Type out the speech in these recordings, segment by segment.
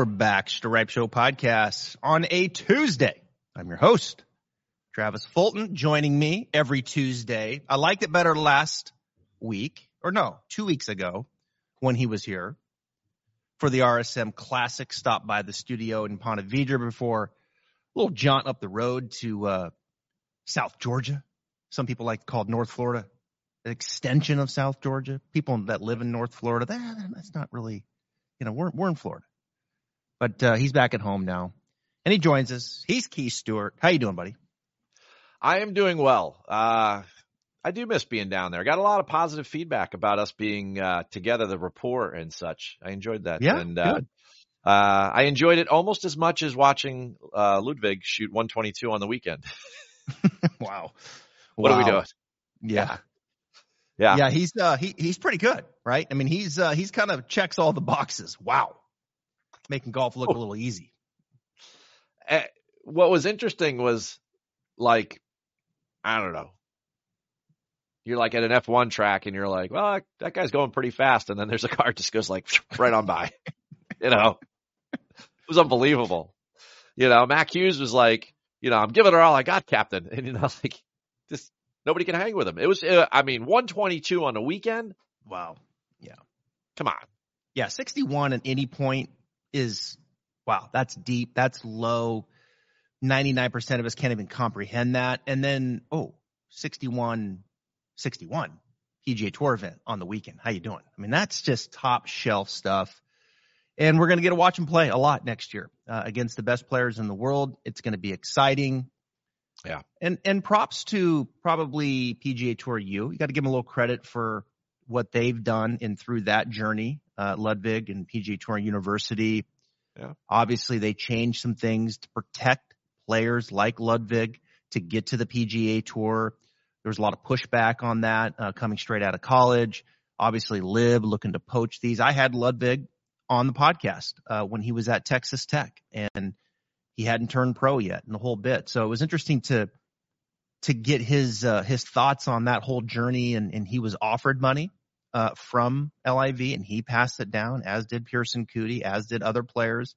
we're back. Stripe Show podcast on a Tuesday. I'm your host, Travis Fulton, joining me every Tuesday. I liked it better last week, or no, two weeks ago when he was here for the RSM Classic. Stop by the studio in Ponte Vedra before a little jaunt up the road to uh, South Georgia. Some people like to call it North Florida, an extension of South Georgia. People that live in North Florida, that, that's not really, you know, we're, we're in Florida. But uh, he's back at home now, and he joins us. He's Keith Stewart. How you doing, buddy? I am doing well. Uh, I do miss being down there. I got a lot of positive feedback about us being uh, together, the rapport and such. I enjoyed that. Yeah, and, good. Uh, I enjoyed it almost as much as watching uh, Ludvig shoot 122 on the weekend. wow. What wow. are we doing? Yeah. Yeah. Yeah, he's uh he he's pretty good, right? I mean, he's uh he's kind of checks all the boxes. Wow. Making golf look a little easy. Eh, what was interesting was like, I don't know. You're like at an F1 track and you're like, well, that guy's going pretty fast. And then there's a car just goes like right on by, you know, it was unbelievable. You know, Mac Hughes was like, you know, I'm giving her all I got, Captain. And, you know, like just nobody can hang with him. It was, uh, I mean, 122 on a weekend. Wow. Yeah. Come on. Yeah, 61 at any point is wow, that's deep, that's low. 99% of us can't even comprehend that. And then, oh, 61 61 PGA Tour event on the weekend. How you doing? I mean, that's just top shelf stuff. And we're going to get to watch him play a lot next year uh, against the best players in the world. It's going to be exciting. Yeah. And and props to probably PGA Tour U. You got to give them a little credit for what they've done and through that journey. Uh, Ludvig and PGA Tour University. Yeah. Obviously, they changed some things to protect players like Ludvig to get to the PGA Tour. There was a lot of pushback on that uh, coming straight out of college. Obviously, LIV looking to poach these. I had Ludvig on the podcast uh, when he was at Texas Tech, and he hadn't turned pro yet in the whole bit. So it was interesting to to get his uh, his thoughts on that whole journey. And, and he was offered money uh, from LIV, and he passed it down, as did Pearson Coody, as did other players,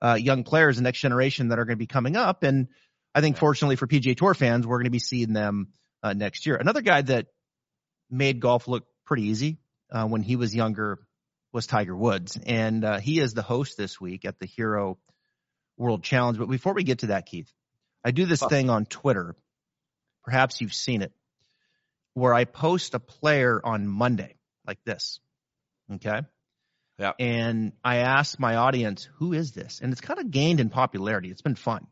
uh, young players, the next generation that are going to be coming up. And I think, fortunately for PGA Tour fans, we're going to be seeing them uh, next year. Another guy that made golf look pretty easy uh, when he was younger was Tiger Woods, and uh, he is the host this week at the Hero World Challenge. But before we get to that, Keith, I do this Huh. thing on Twitter. Perhaps you've seen it, where I post a player on Monday like this. Okay. Yeah. And I ask my audience, who is this? And it's kind of gained in popularity. It's been fun.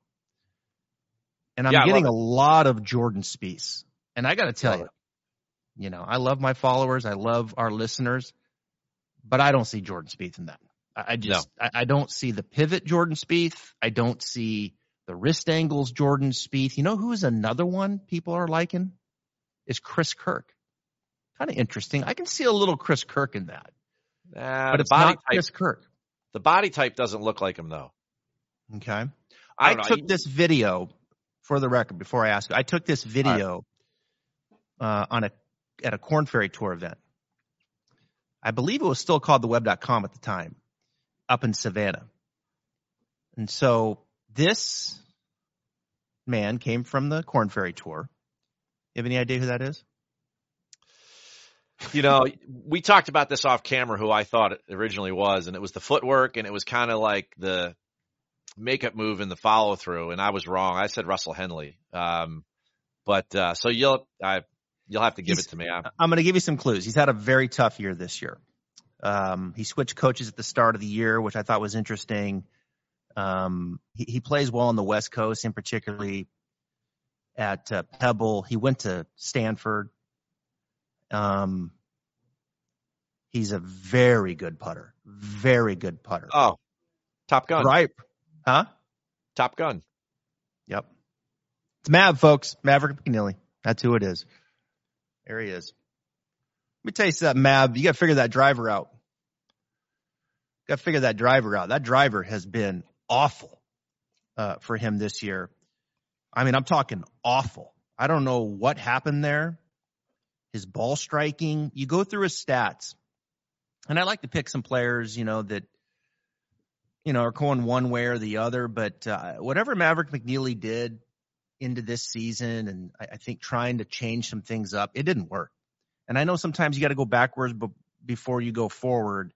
And I'm Yeah, getting a lot of Jordan Spieth. And I got to tell you, you know, I love my followers. I love our listeners, but I don't see Jordan Spieth in that. I, just, I, I don't see the pivot Jordan Spieth. I don't see the wrist angles Jordan Spieth. You know who's another one people are liking? Is Chris Kirk. Kind of interesting. I can see a little Chris Kirk in that, but it's body not type, Chris Kirk. the body type doesn't look like him though. Okay. I I, know. took this video for the record before I ask you. I took this video uh, on a at a Corn Ferry Tour event. I believe it was still called the web.com at the time, up in Savannah. And so this man came from the Corn Ferry Tour. You have any idea who that is? You know, we talked about this off camera, who I thought it originally was, and it was the footwork, and it was kind of like the makeup move and the follow through, and I was wrong. I said Russell Henley. Um, but uh, so you'll I you'll have to give He's- it to me. I, I'm going to give you some clues. He's had a very tough year this year. Um, he switched coaches at the start of the year, which I thought was interesting. Um, he, he plays well on the West Coast, and particularly at uh, Pebble. He went to Stanford. Um, he's a very good putter. Very good putter. oh, Top Gun, right? Huh? Top Gun. Yep. It's Mav, folks. Maverick McNeely. That's who it is. There he is. Let me tell you something, Mav. You got to figure that driver out. Got to figure that driver out. That driver has been awful uh, for him this year. I mean, I'm talking awful. I don't know what happened there. His ball striking. You go through his stats, and I like to pick some players, you know, that you know, are going one way or the other. But uh, whatever Maverick McNeely did into this season, and I, I think trying to change some things up, it didn't work. And I know sometimes you got to go backwards before you go forward.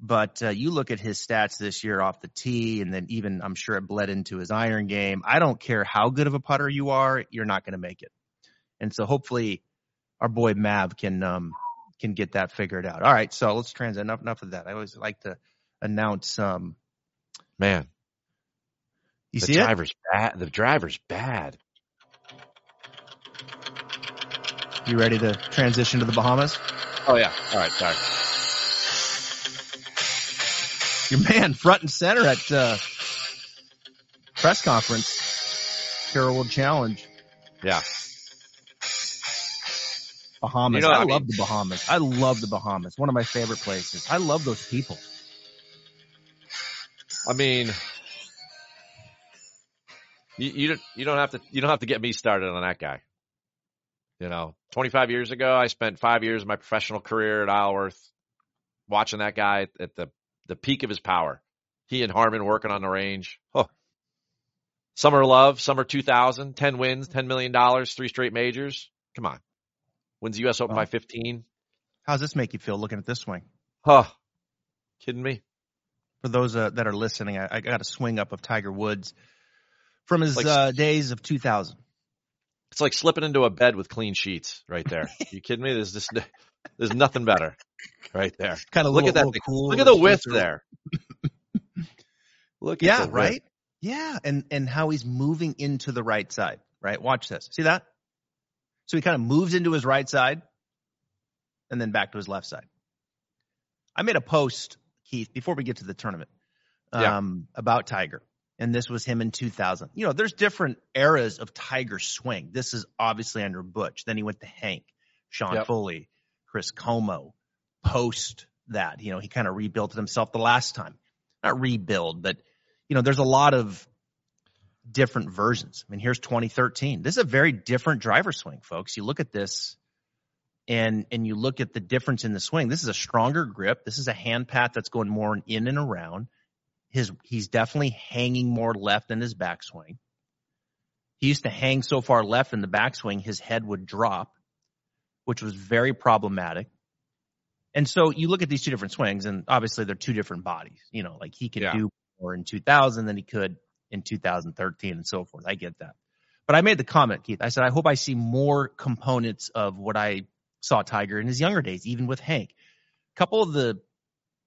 But uh, you look at his stats this year off the tee, and then even I'm sure it bled into his iron game. I don't care how good of a putter you are, you're not going to make it. And so hopefully our boy Mav can um, can get that figured out. All right, so let's transit. Enough enough of that. I always like to announce. Um, Man, you the see it? driver's bad. The driver's bad. You ready to transition to the Bahamas? Oh yeah. All right. Sorry. Your man front and center at uh, press conference, Hero World Challenge, Yeah. Bahamas. You know, I, I love the Bahamas. I love the Bahamas. One of my favorite places. I love those people. I mean, you you don't you don't have to you don't have to get me started on that guy. You know, 25 years ago, I spent five years of my professional career at Isleworth watching that guy at the the peak of his power. He and Harmon working on the range. Oh. Summer love, summer 2000, 10 wins, $10 million, three straight majors. Come on. Wins the U.S. Open Wow. by 15. How's this make you feel looking at this swing? Huh. Kidding me? For those uh, that are listening, I, I got a swing up of Tiger Woods from his Like- uh, days of 2000. It's like slipping into a bed with clean sheets right there. you kidding me? There's just there's nothing better right there. Kind of Look little, at that cool. Look at the width there. Look at Yeah, the width. right? Yeah, and and how he's moving into the right side, right? Watch this. See that? So he kind of moves into his right side and then back to his left side. I made a post, Keith, before we get to the tournament, Yeah. um, about Tiger. And this was him in 2000. You know, there's different eras of Tiger swing. This is obviously under Butch. Then he went to Hank, Sean Yep. Foley, Chris Como. Post that, you know, he kind of rebuilt it himself the last time. Not rebuild, but you know, there's a lot of different versions. I mean, here's 2013. This is a very different driver swing, folks. You look at this and and you look at the difference in the swing. This is a stronger grip. This is a hand path that's going more in and around. His he's definitely hanging more left in his backswing. He used to hang so far left in the backswing, his head would drop, which was very problematic. And so you look at these two different swings, and obviously they're two different bodies. You know, like he could Yeah. do more in 2000 than he could in 2013 and so forth. I get that. But I made the comment, Keith. I said, I hope I see more components of what I saw Tiger in his younger days, even with Hank. Couple of the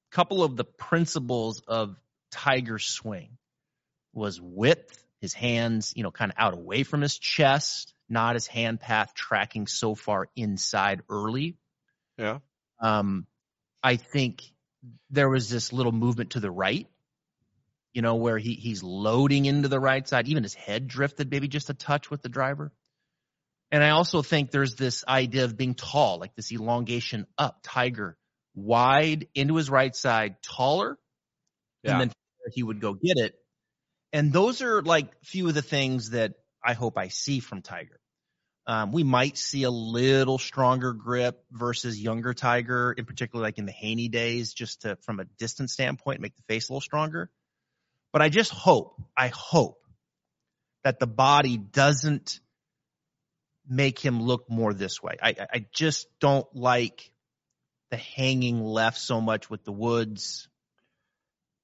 couple of the principles of Tiger's swing was width, his hands, you know, kind of out away from his chest, not his hand path tracking so far inside early. Yeah. Um, I think there was this little movement to the right, you know, where he he's loading into the right side. Even his head drifted maybe just a touch with the driver. And I also think there's this idea of being tall, like this elongation up, Tiger wide into his right side, taller, Yeah. and then he would go get it. And those are like few of the things that I hope I see from Tiger. Um, we might see a little stronger grip versus younger Tiger, in particular, like in the Haney days, just to, from a distance standpoint, make the face a little stronger. But I just hope, I hope that the body doesn't make him look more this way. I, I- I just don't like the hanging left so much with the woods,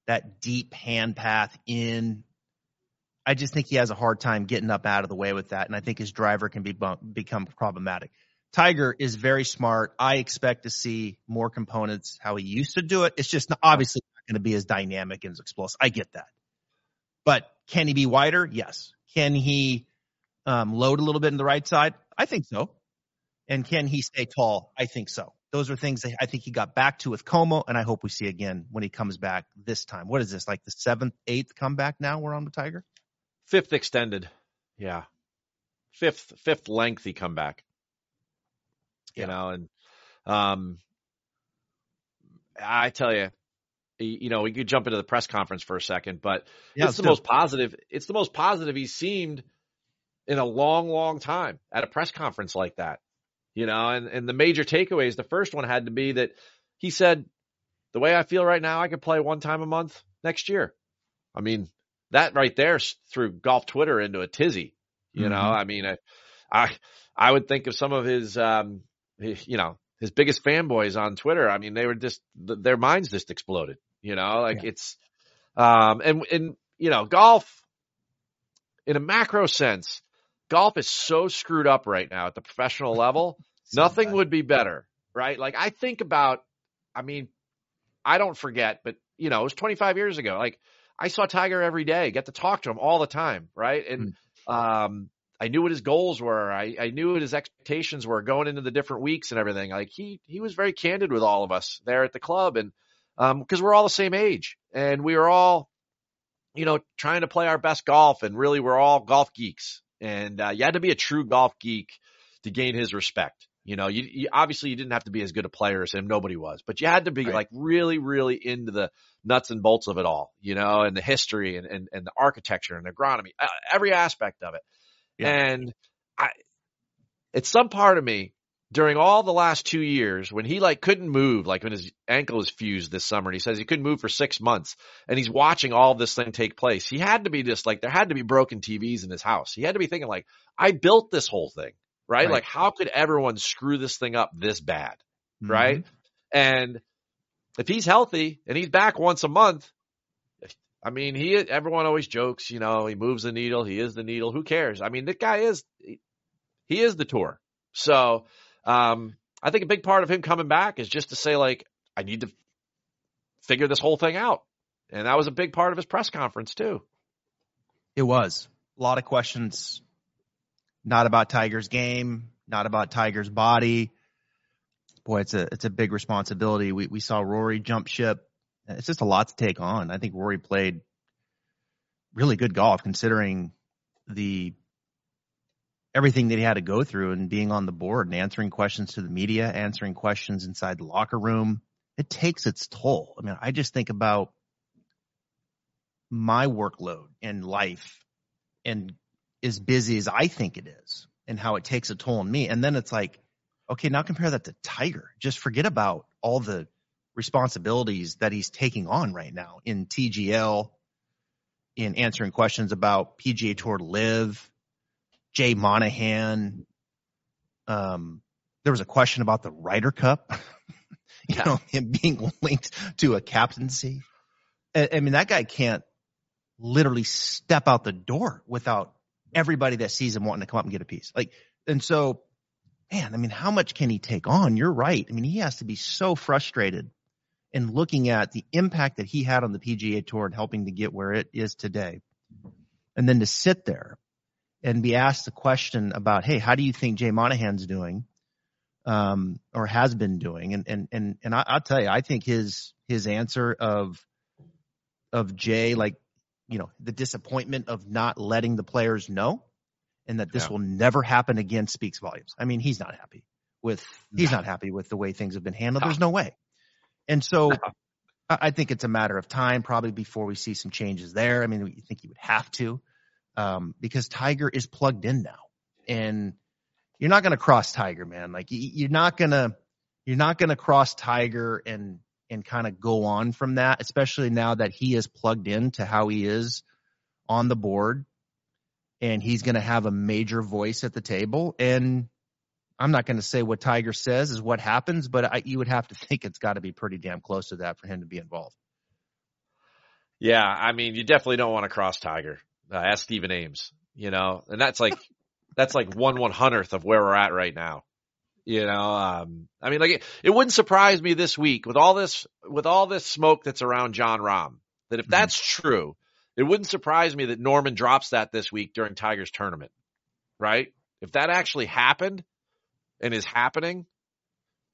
that deep hand path in. I just think he has a hard time getting up out of the way with that, and I think his driver can be bump, become problematic. Tiger is very smart. I expect to see more components how he used to do it. It's just not, obviously not going to be as dynamic and as explosive. I get that, but can he be wider? Yes. Can he um, load a little bit in the right side? I think so. And can he stay tall? I think so. Those are things that I think he got back to with Como, and I hope we see again when he comes back this time. What is this, like the seventh, eighth comeback now we're on the Tiger? Fifth extended. Yeah. Fifth fifth lengthy comeback. You Yeah. know, and um I tell you, you know, we could jump into the press conference for a second, but Yeah, it's the let's most positive. It's the most positive he's seemed in a long, long time at a press conference like that. You know, and, and the major takeaways, the first one had to be that he said, the way I feel right now, I could play one time a month next year. I mean, that right there threw golf Twitter into a tizzy. You mm-hmm. know, I mean, I, I, I would think of some of his, um, his, you know, his biggest fanboys on Twitter. I mean, they were just their minds just exploded. You know, like yeah. it's, um, and and you know, golf in a macro sense, golf is so screwed up right now at the professional level. so nothing bad. would be better, right? Like I think about, I mean, I don't forget, but you know, it was 25 years ago. Like I saw Tiger every day, get to talk to him all the time, right? And mm. um, I knew what his goals were. I, I knew what his expectations were going into the different weeks and everything. Like he he was very candid with all of us there at the club, and um because um, we're all the same age and we were all, you know, trying to play our best golf, and really we're all golf geeks. And uh, you had to be a true golf geek to gain his respect. You know, you, you, obviously you didn't have to be as good a player as him. Nobody was, but you had to be right. like really, really into the nuts and bolts of it all, you know, and the history and, and, and the architecture and agronomy, uh, every aspect of it. Yeah. And I, it's some part of me during all the last two years when he like couldn't move, like when his ankle was fused this summer, and he says he couldn't move for six months and he's watching all this thing take place. He had to be just like, there had to be broken TVs in his house. He had to be thinking like, I built this whole thing right? right? Like how could everyone screw this thing up this bad? Mm-hmm. Right. And if he's healthy and he's back once a month, I mean, he, everyone always jokes, you know, he moves the needle. He is the needle. Who cares? I mean, the guy is, he is the tour. So, um, I think a big part of him coming back is just to say like, I need to figure this whole thing out. And that was a big part of his press conference too. It was a lot of questions not about Tiger's game, not about Tiger's body. Boy, it's a it's a big responsibility. We we saw Rory jump ship. It's just a lot to take on. I think Rory played really good golf considering the everything that he had to go through and being on the board and answering questions to the media, answering questions inside the locker room. It takes its toll. I mean, I just think about my workload in life and as busy as I think it is and how it takes a toll on me. And then it's like, okay, now compare that to Tiger. Just forget about all the responsibilities that he's taking on right now in TGL, in answering questions about PGA Tour LIV, Jay Monahan. Um, there was a question about the Ryder Cup, you yeah. know, him being linked to a captaincy. I, I mean, that guy can't literally step out the door without everybody that sees him wanting to come up and get a piece. Like, and so, man, I mean, how much can he take on? You're right. I mean, he has to be so frustrated in looking at the impact that he had on the PGA Tour and helping to get where it is today. And then to sit there and be asked the question about, hey, how do you think Jay Monahan's doing? Um, or has been doing. And, and, and, and I, I'll tell you, I think his, his answer of, of Jay, like you know, the disappointment of not letting the players know and that this yeah. will never happen again speaks volumes. I mean, he's not happy with, he's not happy with the way things have been handled. There's no way. And so I think it's a matter of time probably before we see some changes there. I mean, you think you would have to, um, because Tiger is plugged in now and you're not going to cross Tiger, man. Like you're not to, you're not to cross Tiger and and kind of go on from that, especially now that he is plugged in to how he is on the board and he's going to have a major voice at the table. And I'm not going to say what Tiger says is what happens, but I, you would have to think it's got to be pretty damn close to that for him to be involved. Yeah, I mean, you definitely don't want to cross Tiger. Uh, ask Stephen Ames, you know, and that's like that's like one one hundredth of where we're at right now. You know, um, I mean, like it, it, wouldn't surprise me this week with all this with all this smoke that's around Jon Rahm that if mm-hmm. that's true, it wouldn't surprise me that Norman drops that this week during Tiger's tournament, right? If that actually happened and is happening,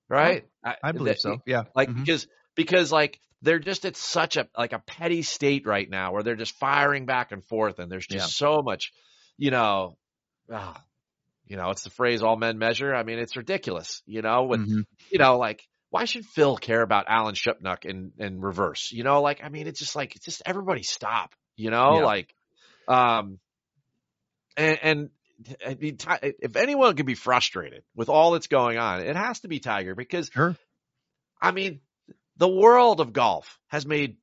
right? I, I believe that, so. Yeah, like mm-hmm. because because like they're just at such a like a petty state right now where they're just firing back and forth and there's just yeah. so much, you know. Oh, you know, it's the phrase all men measure. I mean, it's ridiculous, you know, with, mm-hmm. you know, like, why should Phil care about Alan Shipnuck in, in reverse? You know, like, I mean, it's just like, it's just everybody stop, you know, yeah. like, um, and, and I mean, if anyone could be frustrated with all that's going on, it has to be Tiger because, sure. I mean, the world of golf has made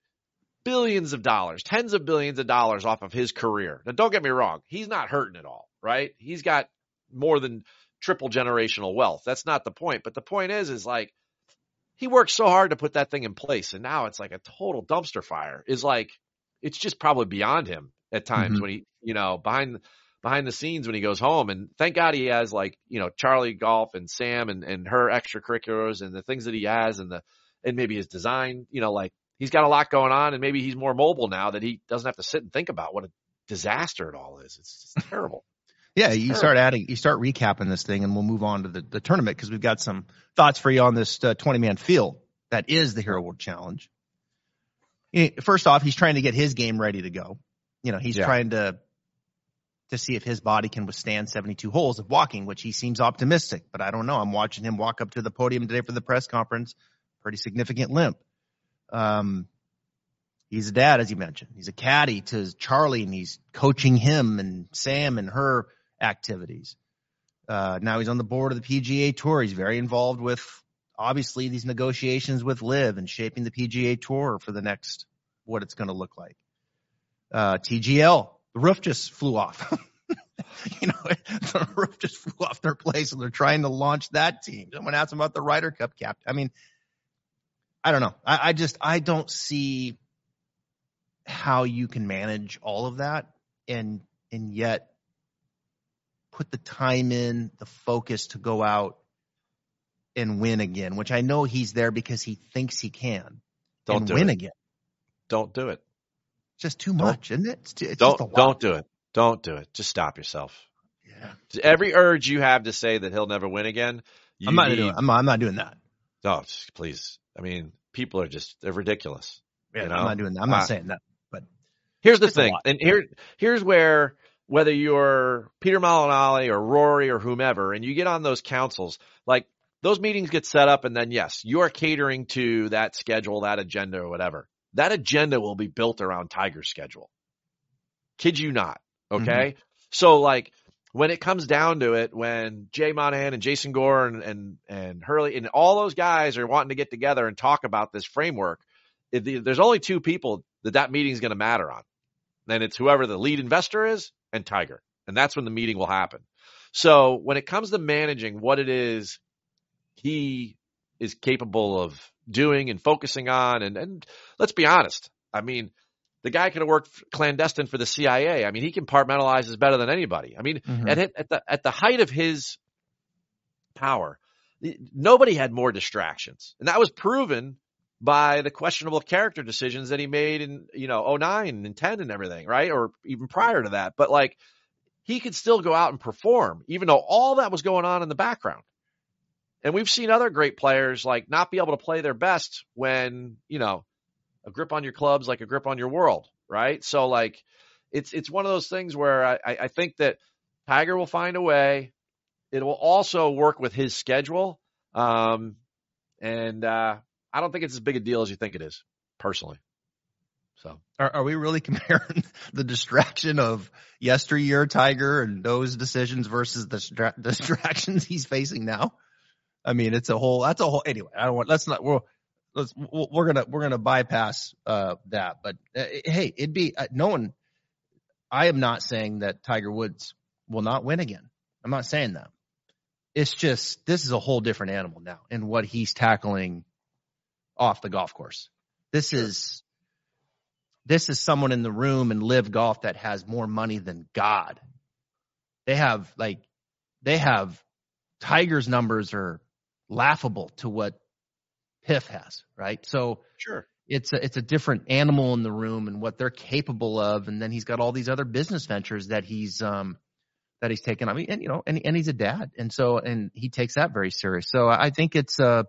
billions of dollars, tens of billions of dollars off of his career. Now, don't get me wrong. He's not hurting at all, right? He's got more than triple generational wealth. That's not the point. But the point is, is like, he worked so hard to put that thing in place. And now it's like a total dumpster fire is like, it's just probably beyond him at times mm-hmm. when he, you know, behind, behind the scenes when he goes home. And thank God he has like, you know, Charlie Golf and Sam and, and her extracurriculars and the things that he has and the, and maybe his design, you know, like he's got a lot going on and maybe he's more mobile now that he doesn't have to sit and think about what a disaster it all is. It's just terrible. yeah, it's you terrible. start adding, you start recapping this thing and we'll move on to the, the tournament because we've got some thoughts for you on this uh, 20 man field that is the Hero World Challenge. First off, he's trying to get his game ready to go. You know, he's yeah. trying to to see if his body can withstand 72 holes of walking, which he seems optimistic, but I don't know. I'm watching him walk up to the podium today for the press conference, pretty significant limp. Um, he's a dad, as you mentioned. He's a caddy to Charlie and he's coaching him and Sam and her activities. Uh, now he's on the board of the PGA Tour. He's very involved with obviously these negotiations with LIV and shaping the PGA Tour for the next what it's going to look like. Uh, TGL, the roof just flew off. you know, the roof just flew off their place and they're trying to launch that team. Someone asked about the Ryder Cup cap. I mean, I don't know. I, I just, I don't see how you can manage all of that and, and yet put the time in, the focus to go out and win again, which I know he's there because he thinks he can. Don't do win it. again. Don't do it just too much, don't, isn't it? It's, it's don't don't do it. Don't do it. Just stop yourself. Yeah. Every urge you have to say that he'll never win again. I'm not need, doing. I'm, I'm not doing that. Oh, no, please. I mean, people are just they're ridiculous. Yeah, you know? I'm not doing that. I'm not uh, saying that. But here's the thing, and here here's where whether you're Peter Malnati or Rory or whomever, and you get on those councils, like those meetings get set up, and then yes, you are catering to that schedule, that agenda, or whatever that agenda will be built around Tiger's schedule. Kid you not. Okay. Mm-hmm. So like when it comes down to it, when Jay Monahan and Jason Gore and, and, and Hurley and all those guys are wanting to get together and talk about this framework, the, there's only two people that that meeting is going to matter on. Then it's whoever the lead investor is and Tiger. And that's when the meeting will happen. So when it comes to managing what it is he is capable of doing and focusing on. And, and let's be honest. I mean, the guy could have worked clandestine for the CIA. I mean, he compartmentalizes better than anybody. I mean, mm-hmm. at, at the, at the height of his power, nobody had more distractions. And that was proven by the questionable character decisions that he made in, you know, 09 and 10 and everything, right? Or even prior to that. But like, he could still go out and perform, even though all that was going on in the background. And we've seen other great players like not be able to play their best when, you know, a grip on your clubs like a grip on your world, right? So like it's it's one of those things where I, I think that Tiger will find a way. It will also work with his schedule. Um, and uh, I don't think it's as big a deal as you think it is, personally. So are, are we really comparing the distraction of yesteryear Tiger and those decisions versus the stra- distractions he's facing now? I mean, it's a whole, that's a whole, anyway, I don't want, let's not, we're, let's, we're gonna, we're gonna bypass, uh, that, but uh, hey, it'd be, uh, no one, I am not saying that Tiger Woods will not win again. I'm not saying that. It's just, this is a whole different animal now and what he's tackling off the golf course. This sure. is, this is someone in the room and live golf that has more money than God. They have like, they have Tiger's numbers are laughable to what PIF has, right? So sure, it's a, it's a different animal in the room and what they're capable of, and then he's got all these other business ventures that he's um that he's taken. I mean, and you know, and and he's a dad, and so and he takes that very serious. So I think it's uh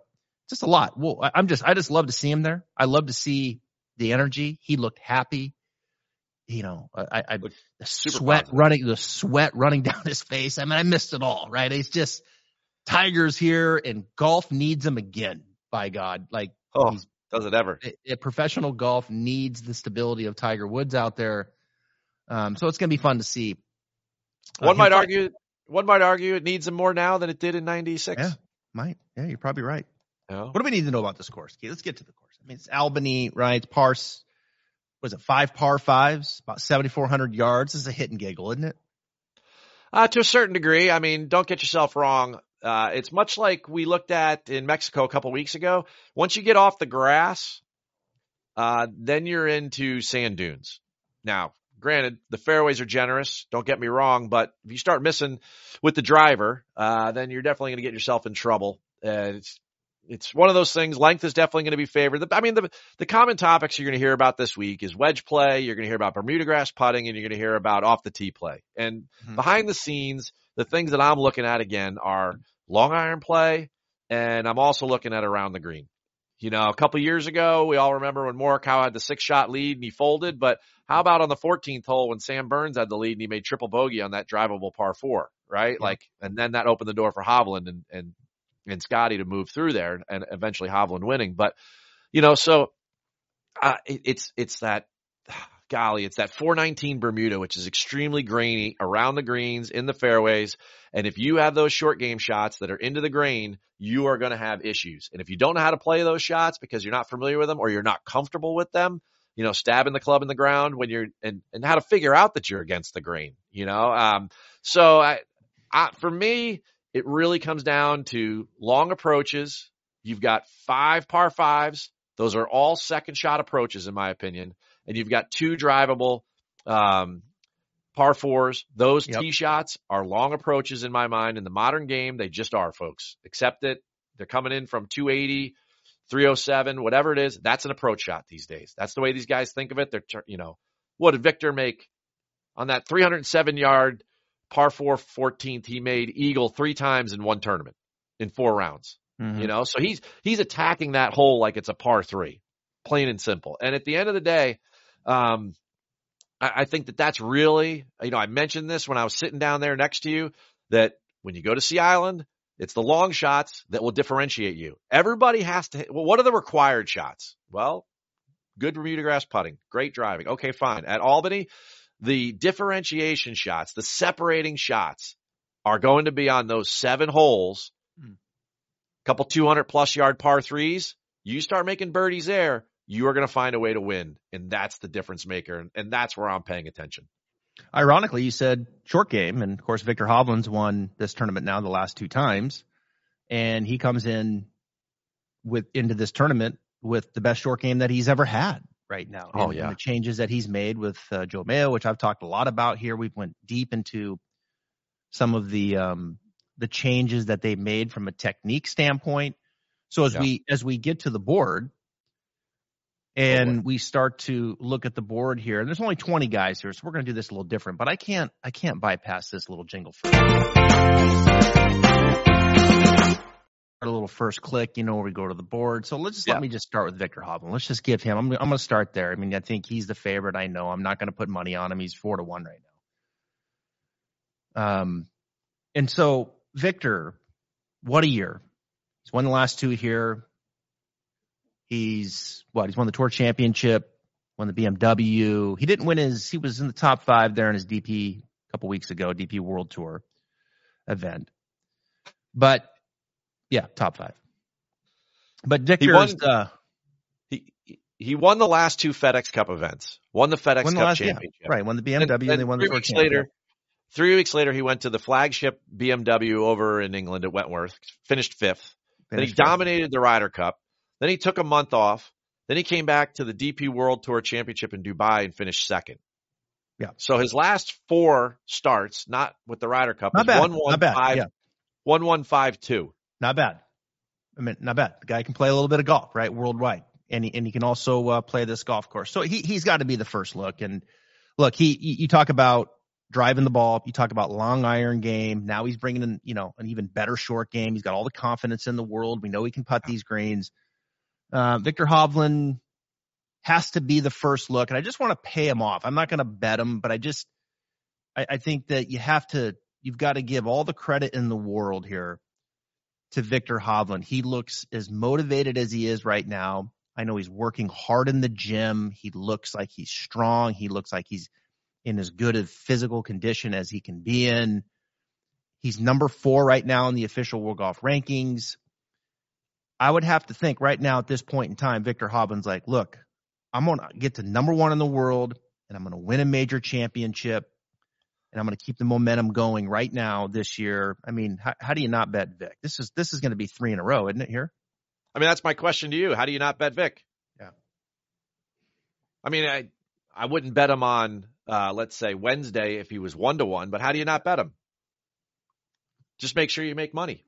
just a lot. Well, I'm just I just love to see him there. I love to see the energy. He looked happy. You know, I, I the sweat positive. running, the sweat running down his face. I mean, I missed it all, right? It's just Tigers here and golf needs him again. By God, like oh, does it ever? It, it, professional golf needs the stability of Tiger Woods out there. Um, so it's going to be fun to see. Uh, one might argue. One might argue it needs him more now than it did in '96. Yeah, might. Yeah, you're probably right. What do we need to know about this course? Okay, let's get to the course. I mean, it's Albany, right? It's Parse. was it five par fives, about 7,400 yards. This is a hit and giggle, isn't it? Uh, to a certain degree. I mean, don't get yourself wrong. Uh, it's much like we looked at in Mexico a couple weeks ago. Once you get off the grass, uh, then you're into sand dunes. Now, granted, the fairways are generous. Don't get me wrong, but if you start missing with the driver, uh, then you're definitely going to get yourself in trouble. Uh, it's it's one of those things. Length is definitely going to be favored. I mean, the the common topics you're going to hear about this week is wedge play. You're going to hear about Bermuda grass putting, and you're going to hear about off the tee play. And mm-hmm. behind the scenes, the things that I'm looking at again are long iron play, and I'm also looking at around the green. You know, a couple years ago, we all remember when Morikawa had the six shot lead and he folded, but how about on the 14th hole when Sam Burns had the lead and he made triple bogey on that drivable par four, right? Yeah. Like, and then that opened the door for Hovland and, and, and Scotty to move through there and eventually Hovland winning. But, you know, so, uh, it, it's, it's that, golly, it's that 419 Bermuda, which is extremely grainy around the greens in the fairways. And if you have those short game shots that are into the grain, you are going to have issues. And if you don't know how to play those shots because you're not familiar with them or you're not comfortable with them, you know, stabbing the club in the ground when you're and, and how to figure out that you're against the grain, you know? Um, so I, I, for me, it really comes down to long approaches. You've got five par fives. Those are all second shot approaches, in my opinion and you've got two drivable um, par fours. Those yep. tee shots are long approaches in my mind. In the modern game, they just are, folks. Accept it. They're coming in from 280, 307, whatever it is. That's an approach shot these days. That's the way these guys think of it. They're, you know, what did Viktor make on that 307 yard par four 14th? He made eagle three times in one tournament in four rounds. Mm-hmm. You know, so he's he's attacking that hole like it's a par three, plain and simple. And at the end of the day, um, I, I think that that's really, you know, I mentioned this when I was sitting down there next to you that when you go to Sea Island, it's the long shots that will differentiate you. Everybody has to. Well, what are the required shots? Well, good Bermuda grass putting, great driving. Okay, fine. At Albany, the differentiation shots, the separating shots are going to be on those seven holes, hmm. couple 200 plus yard par threes. You start making birdies there you are going to find a way to win. And that's the difference maker. And, that's where I'm paying attention. Ironically, you said short game. And of course, Viktor Hovland's won this tournament now the last two times. And he comes in with into this tournament with the best short game that he's ever had right now. Oh, and, yeah. And the changes that he's made with uh, Joe Mayo, which I've talked a lot about here. We've went deep into some of the, um, the changes that they made from a technique standpoint. So as yeah. we, as we get to the board, and oh we start to look at the board here and there's only 20 guys here so we're going to do this a little different but i can't i can't bypass this little jingle first a little first click you know where we go to the board. So let's just yeah. let me just start with Viktor Hovland let's just give him i'm, I'm going to start there. I mean i think he's the favorite i know. I'm not going to put money on him. He's four to one right now. Um and so Viktor, what a year. He's won the last two here He's what? He's won the tour championship, won the BMW. He didn't win his. He was in the top five there in his DP a couple weeks ago, DP World Tour event. But yeah, top five. But Dick, he won, uh, he he won the last two FedEx Cup events. Won the FedEx won the Cup last, championship. Yeah, right. Won the BMW and, and, and they won the tour championship. Later, three weeks later, he went to the flagship BMW over in England at Wentworth, finished fifth. Finished then he fifth. dominated the Ryder Cup. Then he took a month off. Then he came back to the DP World Tour Championship in Dubai and finished second. Yeah. So his last four starts, not with the Ryder Cup, not bad. one one not bad. five, yeah. one one five two. Not bad. I mean, not bad. The guy can play a little bit of golf, right? Worldwide, and he and he can also uh, play this golf course. So he he's got to be the first look. And look, he you talk about driving the ball. You talk about long iron game. Now he's bringing in you know an even better short game. He's got all the confidence in the world. We know he can putt these greens. Uh, Viktor Hovland has to be the first look, and I just want to pay him off. I'm not going to bet him, but I just I, I think that you have to you've got to give all the credit in the world here to Viktor Hovland. He looks as motivated as he is right now. I know he's working hard in the gym. He looks like he's strong. He looks like he's in as good a physical condition as he can be in. He's number four right now in the official World Golf rankings. I would have to think right now at this point in time, Viktor Hovland's like, look, I'm going to get to number one in the world and I'm going to win a major championship and I'm going to keep the momentum going right now this year. I mean, how, how do you not bet Vic? This is this is going to be three in a row, isn't it? Here. I mean, that's my question to you. How do you not bet Vic? Yeah. I mean, I I wouldn't bet him on uh, let's say Wednesday if he was one to one, but how do you not bet him? Just make sure you make money.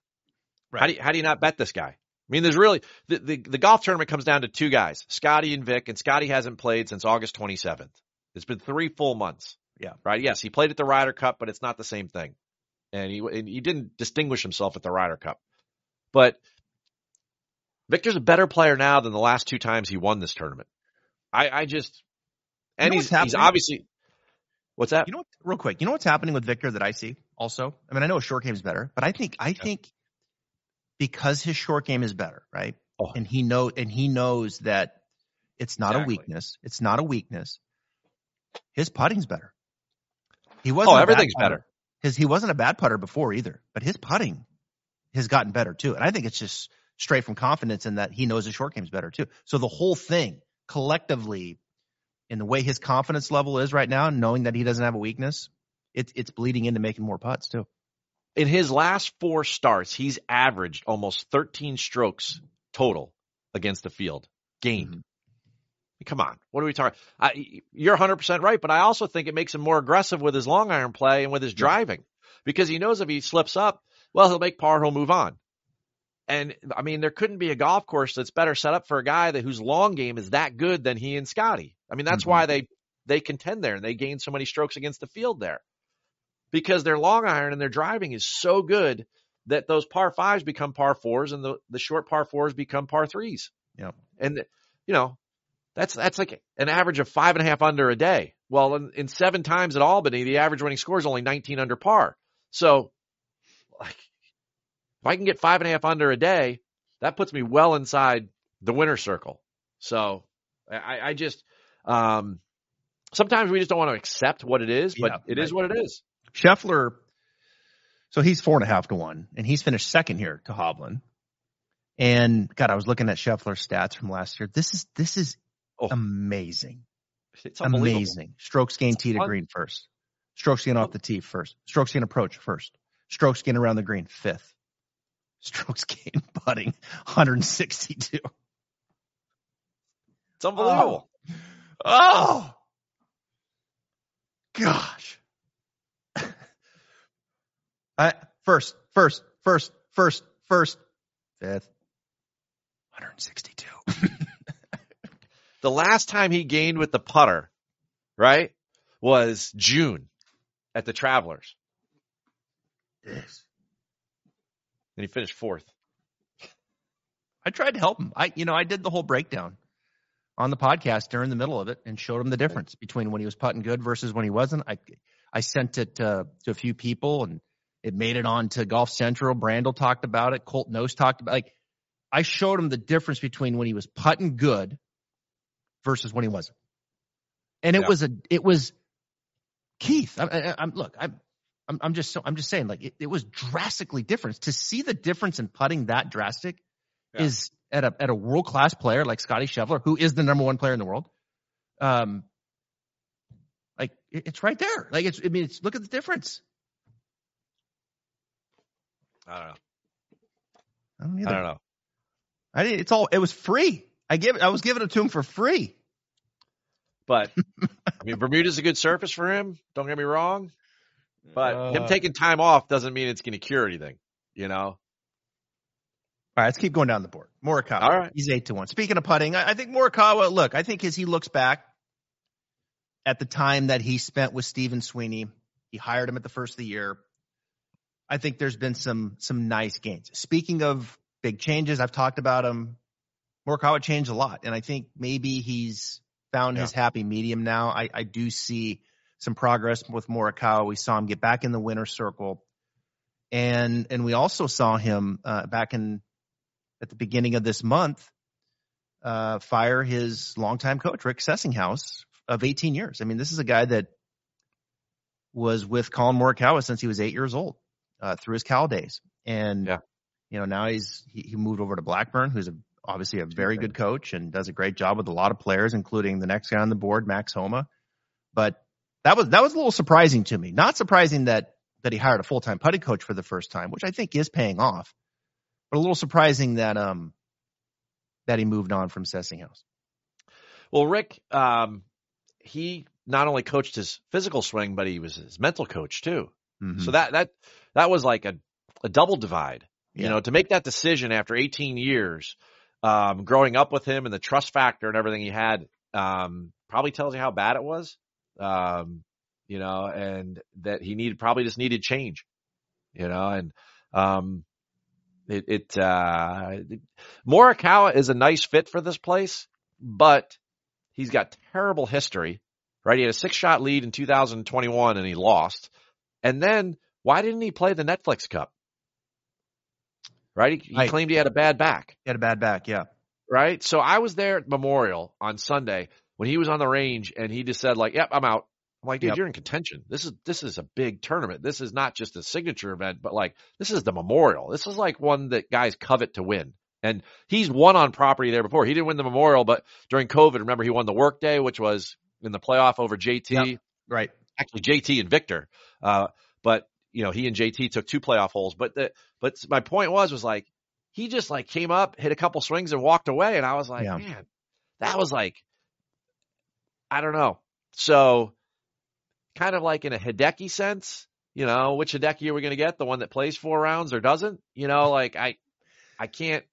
Right. How do you, how do you not bet this guy? I mean, there's really the, the the golf tournament comes down to two guys, Scotty and Vic, and Scotty hasn't played since August 27th. It's been three full months. Yeah. Right. Yes, he played at the Ryder Cup, but it's not the same thing, and he and he didn't distinguish himself at the Ryder Cup. But Viktor's a better player now than the last two times he won this tournament. I, I just and You know he's he's obviously what's that? You know what? Real quick, you know what's happening with Victor that I see also? I mean, I know his short game is better, but I think I think because his short game is better, right? Oh. And he know and he knows that it's not a weakness. It's not a weakness. His putting's better. He wasn't. oh, everything's better. His he wasn't a bad putter before either, but his putting has gotten better too. And I think it's just straight from confidence in that he knows his short game's better too. So the whole thing collectively, in the way his confidence level is right now, knowing that he doesn't have a weakness, it's it's bleeding into making more putts too. In his last four starts, he's averaged almost 13 strokes total against the field gained. Mhm. Come on, what are we talking? I, you're 100% right, but I also think it makes him more aggressive with his long iron play and with his driving because he knows if he slips up, well, he'll make par, he'll move on. And I mean, there couldn't be a golf course that's better set up for a guy that whose long game is that good than he and Scotty. I mean, that's Mhm. why they they contend there and they gain so many strokes against the field there because their long iron and their driving is so good that those par fives become par fours and the the short par fours become par threes. Yep. And you know, that's that's like an average of five and a half under a day. Well, in, in seven times at Albany, the average winning score is only 19 under par. So, like, if I can get five and a half under a day, that puts me well inside the winner circle. So, I, I just, um, sometimes we just don't want to accept what it is, but Yeah, it is what it is. Scheffler, so he's four and a half to one, and he's finished second here to Hovland. And God, I was looking at Scheffler's stats from last year. This is this is Oh. amazing. It's. Amazing. Strokes gained tee to fun. green first. Strokes gained off the tee first. Strokes gained approach first. Strokes gained around the green fifth. Strokes gained putting 162. It's unbelievable. Oh, oh. gosh. I, first, first, first, first, first, fifth, 162. The last time he gained with the putter, right, was June at the Travelers, Yes. and he finished fourth. I tried to help him. I, you know, I did the whole breakdown on the podcast during the middle of it and showed him the difference between when he was putting good versus when he wasn't. I, I sent it to, to a few people and it made it on to Golf Central. Brandel talked about it. Colt Knost talked about like I showed him the difference between when he was putting good versus when he wasn't. And it Yeah. was a, it was Keith. I, I'm look, I'm, I'm, I'm just so, I'm just saying like it, it was drastically different to see the difference in putting that drastic Yeah. is at a, at a world class player like Scotty Scheffler, who is the number one player in the world. Um, like it- it's right there. Like it's, I mean, it's look at the difference. I don't know. I don't either. I don't know. I didn't, it's all, it was free. I give, I was giving it to him for free. But I mean, Bermuda's a good surface for him. Don't get me wrong. But him Uh, taking time off doesn't mean it's going to cure anything. You know. All right, let's keep going down the board. Morikawa. All right. He's eight to one. Speaking of putting, I, I think Morikawa, look, I think as he looks back at the time that he spent with Stephen Sweeney, he hired him at the first of the year. I think there's been some some nice gains. Speaking of big changes, I've talked about him. Morikawa changed a lot, and I think maybe he's found his happy medium now. I, I do see some progress with Morikawa. We saw him get back in the winner circle, and and we also saw him uh, back in at the beginning of this month uh, fire his longtime coach Rick Sessinghaus of 18 years. I mean, this is a guy that was with Collin Morikawa since he was eight years old uh, through his Cal days, and Yeah. you know now he's he, he moved over to Blackburn, who's a, obviously a very good coach and does a great job with a lot of players, including the next guy on the board, Max Homa. But that was that was a little surprising to me. Not surprising that that he hired a full time putting coach for the first time, which I think is paying off. But a little surprising that um that he moved on from Sessinghaus. Well, Rick, um, he not only coached his physical swing, but he was his mental coach too. Mm-hmm. So that that that was like a a double divide. Yeah. You know, to make that decision after 18 years, um, growing up with him and the trust factor and everything he had, um, probably tells you how bad it was. Um, you know, and that he needed probably just needed change. You know, and um, it, it uh, Morikawa is a nice fit for this place, but he's got terrible history. Right, he had a six shot lead in 2021 and he lost. And then why didn't he play the Netflix Cup? Right, he, he claimed he had a bad back. He had a bad back, yeah. Right, so I was there at Memorial on Sunday when he was on the range and he just said like, "Yep, I'm out." I'm like, dude, yep. you're in contention. This is this is a big tournament. This is not just a signature event, but like this is the memorial. This is like one that guys covet to win. And he's won on property there before. He didn't win the memorial, but during COVID, remember he won the workday, which was in the playoff over JT. Yep. Right. Actually, JT and Viktor. Uh, but you know, he and JT took two playoff holes. But the but my point was was like he just like came up, hit a couple swings, and walked away. And I was like, yeah. man, that was like, I don't know. So kind of like in a Hideki sense, you know, which Hideki are we going to get? The one that plays four rounds or doesn't? You know, like I, I can't,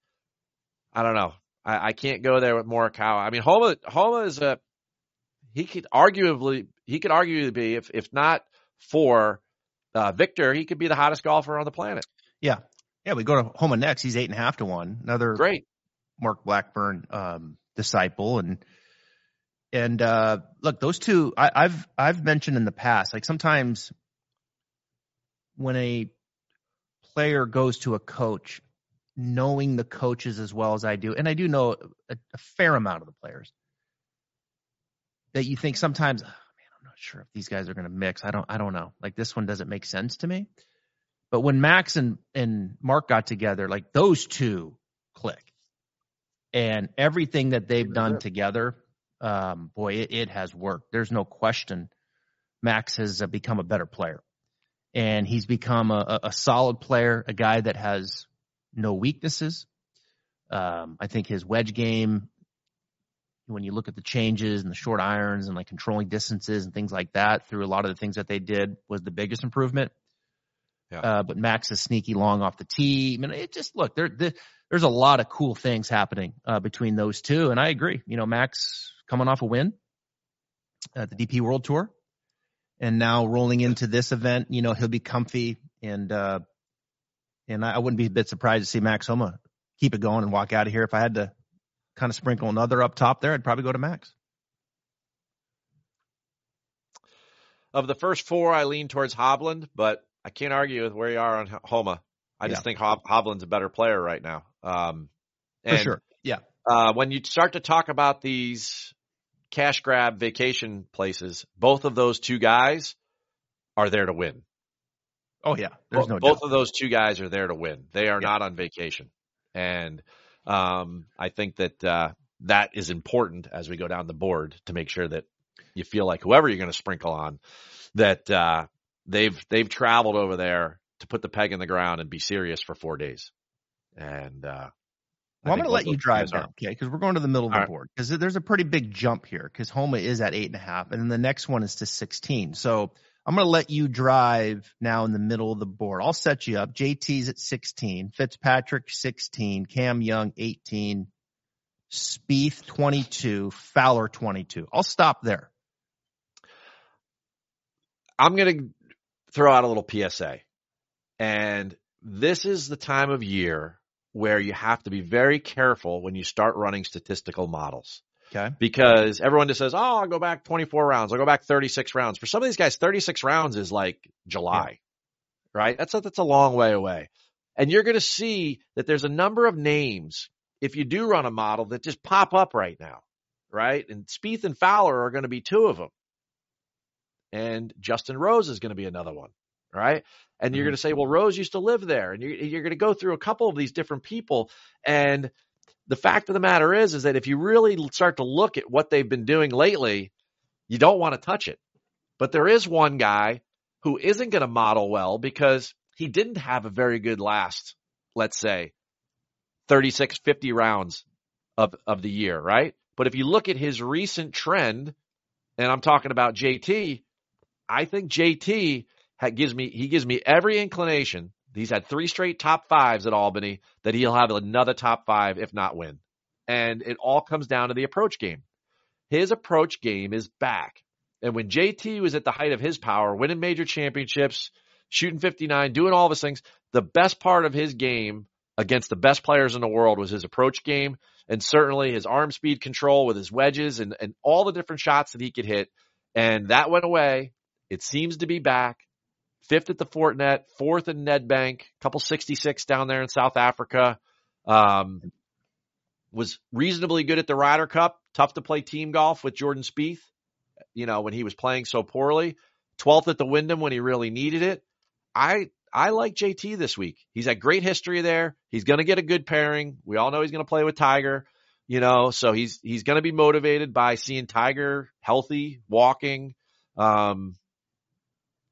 I don't know. I, I can't go there with Morikawa. I mean, Homa, Homa is a, he could arguably, he could arguably be, if, if not for uh, Viktor, he could be the hottest golfer on the planet. Yeah. Yeah. We go to Homa next. He's eight and a half to one. Another great Mark Blackburn, um, disciple. And, and uh, look, those two I, I've I've mentioned in the past. Like sometimes when a player goes to a coach, knowing the coaches as well as I do, and I do know a, a fair amount of the players, that you think sometimes, sure if these guys are going to mix. I don't I don't know. Like this one doesn't make sense to me. But when Max and and Mark got together, like those two click, and everything that they've done together um, boy, it, it, has worked. There's no question. Max has uh, become a better player, and he's become a, a, solid player, a guy that has no weaknesses. Um, I think his wedge game, when you look at the changes and the short irons and like controlling distances and things like that, through a lot of the things that they did, was the biggest improvement. Yeah. Uh, but Max is sneaky long off the tee. I mean, it just look there. there there's a lot of cool things happening uh, between those two, and I agree. You know, Max coming off a win at the DP World Tour, and now rolling into this event, you know, he'll be comfy and uh, and I wouldn't be a bit surprised to see Max Homa keep it going and walk out of here. If I had to kind of sprinkle another up top there, I'd probably go to Max. Of the first four, I lean towards Hovland, but I can't argue with where you are on Homa. I just yeah. think Hob- Hovland's a better player right now. Um, For sure. Yeah. Uh, when you start to talk about these cash grab vacation places, both of those two guys are there to win. Oh yeah, there's no both doubt. of those two guys are there to win. They are yeah. not on vacation, and um, I think that uh, that is important as we go down the board to make sure that you feel like whoever you're going to sprinkle on, that uh, they've they've traveled over there to put the peg in the ground and be serious for four days, and uh, well, I'm going to let you drive now, okay? Because we're going to the middle of the board because there's a pretty big jump here because Homa is at eight and a half, and then the next one is to 16. So I'm going to let you drive now in the middle of the board. I'll set you up. JT's at 16, Fitzpatrick 16, Cam Young 18, Spieth 22, Fowler 22. I'll stop there. I'm going to throw out a little PSA, and this is the time of year where you have to be very careful when you start running statistical models. Okay. Because everyone just says, "Oh, I'll go back 24 rounds. I'll go back 36 rounds." For some of these guys, 36 rounds is like July, yeah. right? That's a, that's a long way away. And you're going to see that there's a number of names if you do run a model that just pop up right now, right? And Spieth and Fowler are going to be two of them, and Justin Rose is going to be another one, right? And you're mm-hmm. going to say, well, Rose used to live there. And you're, you're going to go through a couple of these different people. And the fact of the matter is, is that if you really start to look at what they've been doing lately, you don't want to touch it. But there is one guy who isn't going to model well because he didn't have a very good last, let's say, 36, 50 rounds of, of the year, right? But if you look at his recent trend, and I'm talking about JT, I think JT gives me, he gives me every inclination. He's had three straight top fives at Albany that he'll have another top five, if not win. And it all comes down to the approach game. His approach game is back. And when JT was at the height of his power, winning major championships, shooting 59, doing all those things, the best part of his game against the best players in the world was his approach game and certainly his arm speed control with his wedges and, and all the different shots that he could hit. And that went away. It seems to be back. Fifth at the Fortinet, fourth in Nedbank, couple 66 down there in South Africa. Um, was reasonably good at the Ryder Cup. Tough to play team golf with Jordan Spieth, you know, when he was playing so poorly. 12th at the Wyndham when he really needed it. I I like JT this week. He's had great history there. He's going to get a good pairing. We all know he's going to play with Tiger, you know, so he's he's going to be motivated by seeing Tiger healthy, walking. Um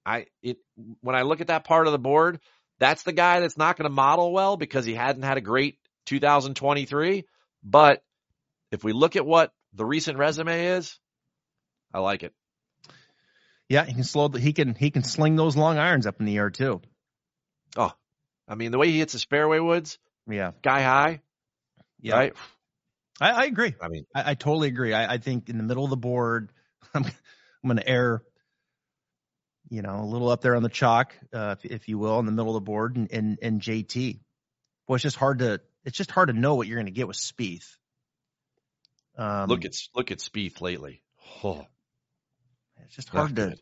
I it when I look at that part of the board, that's the guy that's not going to model well because he hadn't had a great 2023, but if we look at what the recent resume is, I like it. Yeah, he can slow. He can he can sling those long irons up in the air too. Oh, I mean, the way he hits his fairway woods, yeah, guy high, yeah. right? I, I agree. I mean, I, I totally agree. I, I, think in the middle of the board, I'm, I'm going to err, you know, a little up there on the chalk, uh, if, if, you will, in the middle of the board, and and, and JT. Well, it's just hard to it's just hard to know what you're going to get with Spieth. Um, look at look at Spieth lately. Oh, it's just hard to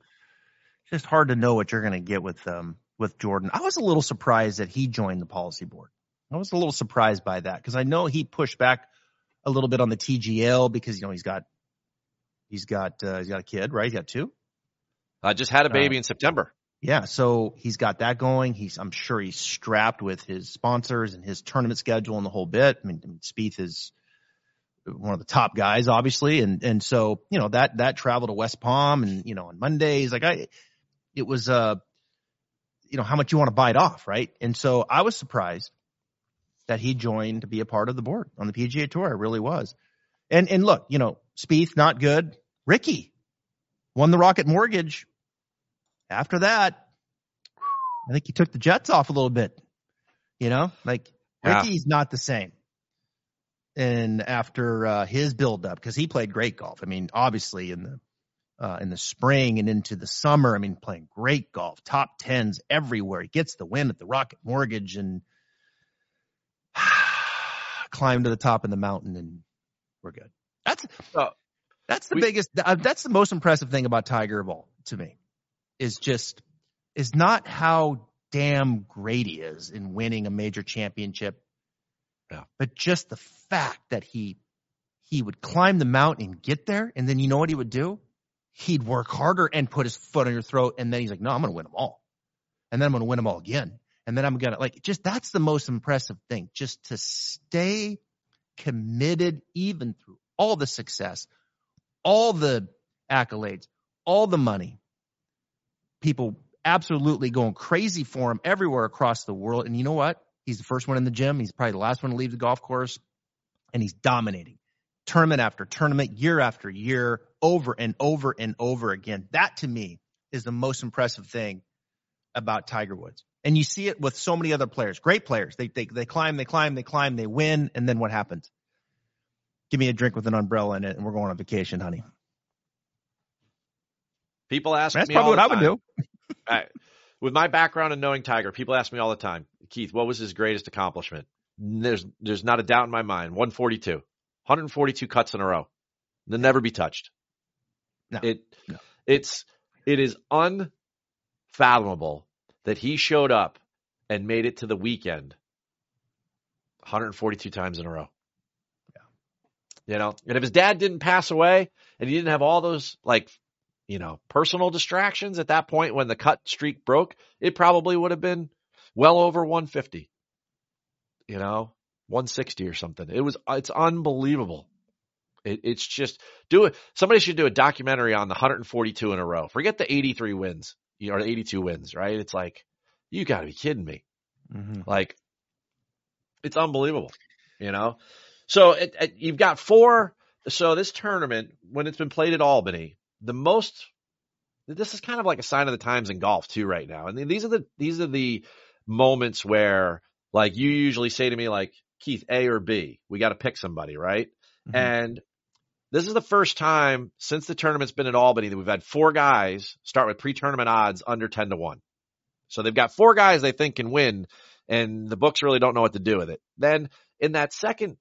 just hard to know what you're going to get with um with Jordan. I was a little surprised that he joined the policy board. I was a little surprised by that because I know he pushed back a little bit on the TGL because you know he's got he's got uh, he's got a kid, right? He's got two. I just had a baby uh, in September. Yeah, so he's got that going. He's I'm sure he's strapped with his sponsors and his tournament schedule and the whole bit. I mean, I mean Spieth is one of the top guys, obviously, and and so you know that that travel to West Palm and you know on Mondays, like I, it was uh you know, how much you want to bite off, right? And so I was surprised that he joined to be a part of the board on the PGA Tour. I really was. And and look, you know, Spieth not good. Rickie won the Rocket Mortgage. After that, I think he took the Jets off a little bit. You know, like yeah. Rickie's not the same. And after uh, his build up, because he played great golf. I mean, obviously in the uh, in the spring and into the summer. I mean, playing great golf, top tens everywhere. He gets the win at the Rocket Mortgage and climb to the top of the mountain, and we're good. That's uh, that's the we, biggest. Uh, that's the most impressive thing about Tiger of all to me is just is not how damn great he is in winning a major championship, yeah. but just the fact that he he would climb the mountain and get there, and then you know what he would do? he'd work harder and put his foot on your throat. And then he's like, no, I'm going to win them all. And then I'm going to win them all again. And then I'm going to like, just that's the most impressive thing, just to stay committed even through all the success, all the accolades, all the money. People absolutely going crazy for him everywhere across the world. And you know what? He's the first one in the gym. He's probably the last one to leave the golf course and he's dominating tournament after tournament, year after year, over and over and over again. That to me is the most impressive thing about Tiger Woods. And you see it with so many other players, great players. They, they, they climb, they climb, they climb, they win. And then what happens? Give me a drink with an umbrella in it and we're going on vacation, honey. People ask That's me. That's probably what I would do. I, with my background and knowing Tiger, people ask me all the time, Keith, what was his greatest accomplishment? There's, there's not a doubt in my mind. 142. 142 cuts in a row. They'll never be touched. No, it no. it's it is unfathomable that he showed up and made it to the weekend 142 times in a row. Yeah. You know, and if his dad didn't pass away and he didn't have all those like, you know, personal distractions at that point when the cut streak broke, it probably would have been well over 150. You know, 160 or something. It was it's unbelievable. It, it's just do it. Somebody should do a documentary on the 142 in a row. Forget the 83 wins, you know, or the 82 wins, right? It's like you got to be kidding me. Mm-hmm. Like it's unbelievable, you know. So it, it, you've got four. So this tournament, when it's been played at Albany, the most. This is kind of like a sign of the times in golf too, right now. And these are the these are the moments where, like, you usually say to me, like, Keith, A or B, we got to pick somebody, right? Mhm. And this is the first time since the tournament's been at Albany that we've had four guys start with pre-tournament odds under 10 to 1. So they've got four guys they think can win and the books really don't know what to do with it. Then in that second,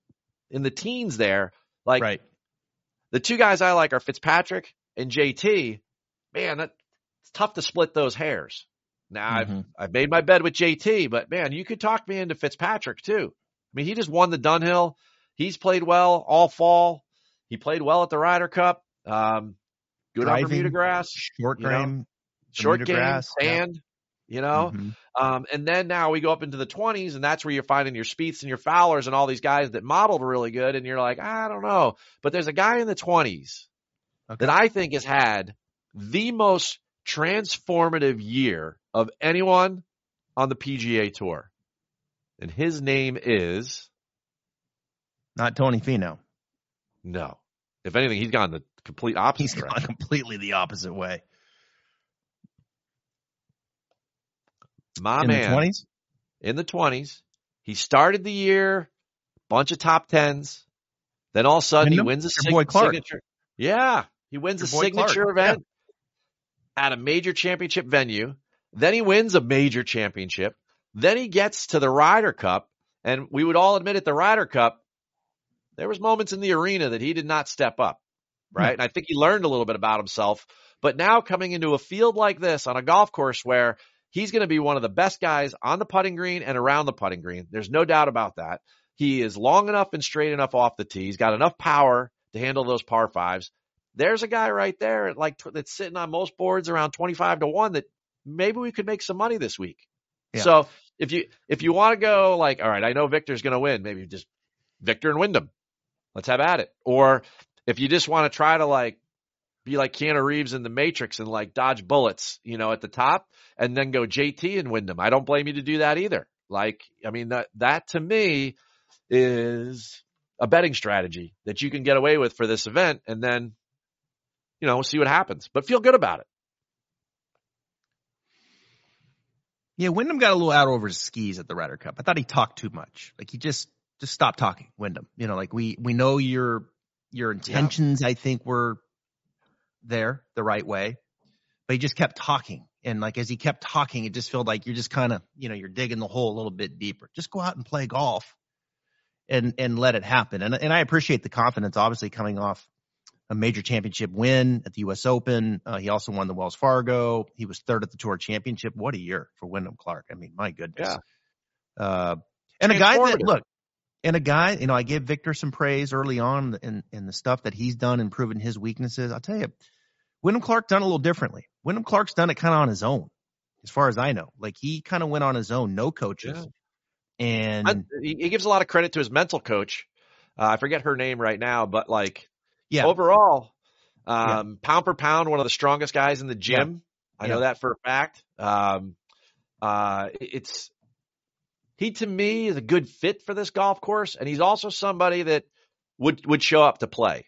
in the teens there, like right. the two guys I like are Fitzpatrick and JT. Man, that, it's tough to split those hairs. Now I've, Mhm. I've made my bed with JT, but man, you could talk me into Fitzpatrick too. I mean, he just won the Dunhill. He's played well all fall. He played well at the Ryder Cup. Um, good on Driving, Bermuda grass, Short you know, game. short game, grass, yeah. sand, you know. Mhm. Um, and then now we go up into the 20s, and that's where you're finding your Spieths and your Fowlers and all these guys that modeled really good. And you're like, I don't know. But there's a guy in the 20s Okay. that I think has had the most transformative year of anyone on the PGA Tour. And his name is Not Tony Finau. no. If anything, he's gone the complete opposite He's gone direction. completely the opposite way. My In man. the twenties. in the 20s. He started the year, bunch of top tens. Then all of a sudden he wins a sig- signature. Yeah, he wins Your a signature Clark, event at a major championship venue. Then he wins a major championship. Then he gets to the Ryder Cup, and we would all admit at the Ryder Cup, there was moments in the arena that he did not step up, hmm. right? And I think he learned a little bit about himself. But now coming into a field like this on a golf course where he's going to be one of the best guys on the putting green and around the putting green. There's no doubt about that. He is long enough and straight enough off the tee. He's got enough power to handle those par fives. There's a guy right there at like that's sitting on most boards around 25 to 1 that maybe we could make some money this week. Yeah. So if you if you want to go like, all right, I know Viktor's going to win, maybe just Victor and Wyndham. Let's have at it. Or if you just want to try to like be like Keanu Reeves in the Matrix and like dodge bullets, you know, at the top and then go JT and Wyndham. I don't blame you to do that either. Like, I mean, that, that to me is a betting strategy that you can get away with for this event and then, you know, see what happens, but feel good about it. Yeah, Wyndham got a little out over his skis at the Ryder Cup. I thought he talked too much. Like he just just stopped talking, Wyndham. You know, like we we know your your intentions. I think were there the right way, but he just kept talking. And like as he kept talking, it just felt like you're just kind of you know you're digging the hole a little bit deeper. Just go out and play golf, and and let it happen. And and I appreciate the confidence, obviously coming off a major championship win at the U.S. Open. Uh, he also won the Wells Fargo. He was third at the Tour Championship. What a year for Wyndham Clark. I mean, my goodness. Yeah. Uh, and a guy that look, and a guy, you know, I gave Viktor some praise early on in, in the stuff that he's done and proven his weaknesses. I'll tell you, Wyndham Clark done it a little differently. Wyndham Clark's done it kind of on his own, as far as I know. Like he kind of went on his own, no coaches. And I, he, he gives a lot of credit to his mental coach. Uh, I forget her name right now, but like yeah, overall, um, pound for pound, one of the strongest guys in the gym. I know that for a fact. Um, uh, it's he to me is a good fit for this golf course, and he's also somebody that would would show up to play.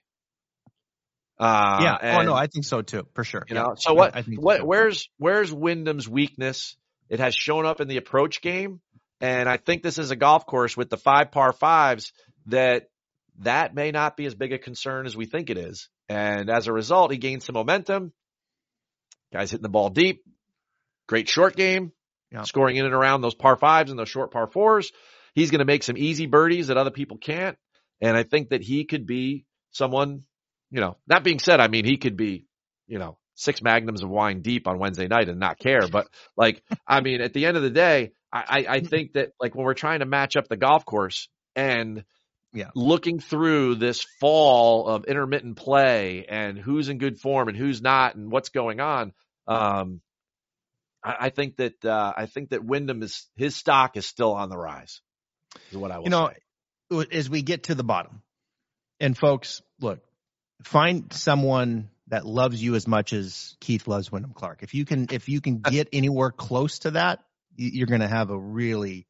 Uh, yeah. oh no, I think so too, for sure. you Yeah. know, so what? I think so, what? too. Where's where's Wyndham's weakness? It has shown up in the approach game, and I think this is a golf course with the five par fives that that may not be as big a concern as we think it is. And as a result, he gained some momentum. Guys hitting the ball deep. Great short game. Yeah. Scoring in and around those par fives and those short par fours. He's going to make some easy birdies that other people can't. And I think that he could be someone, you know, that being said, I mean, he could be, you know, six magnums of wine deep on Wednesday night and not care. But like, I mean, at the end of the day, I, I, I think that like when we're trying to match up the golf course and Yeah. looking through this fall of intermittent play and who's in good form and who's not and what's going on, um, I, I think that uh, I think that Wyndham is his stock is still on the rise. Is what I will You know, say. as we get to the bottom, and folks, look, find someone that loves you as much as Keith loves Wyndham Clark. If you can, if you can get anywhere close to that, you're going to have a really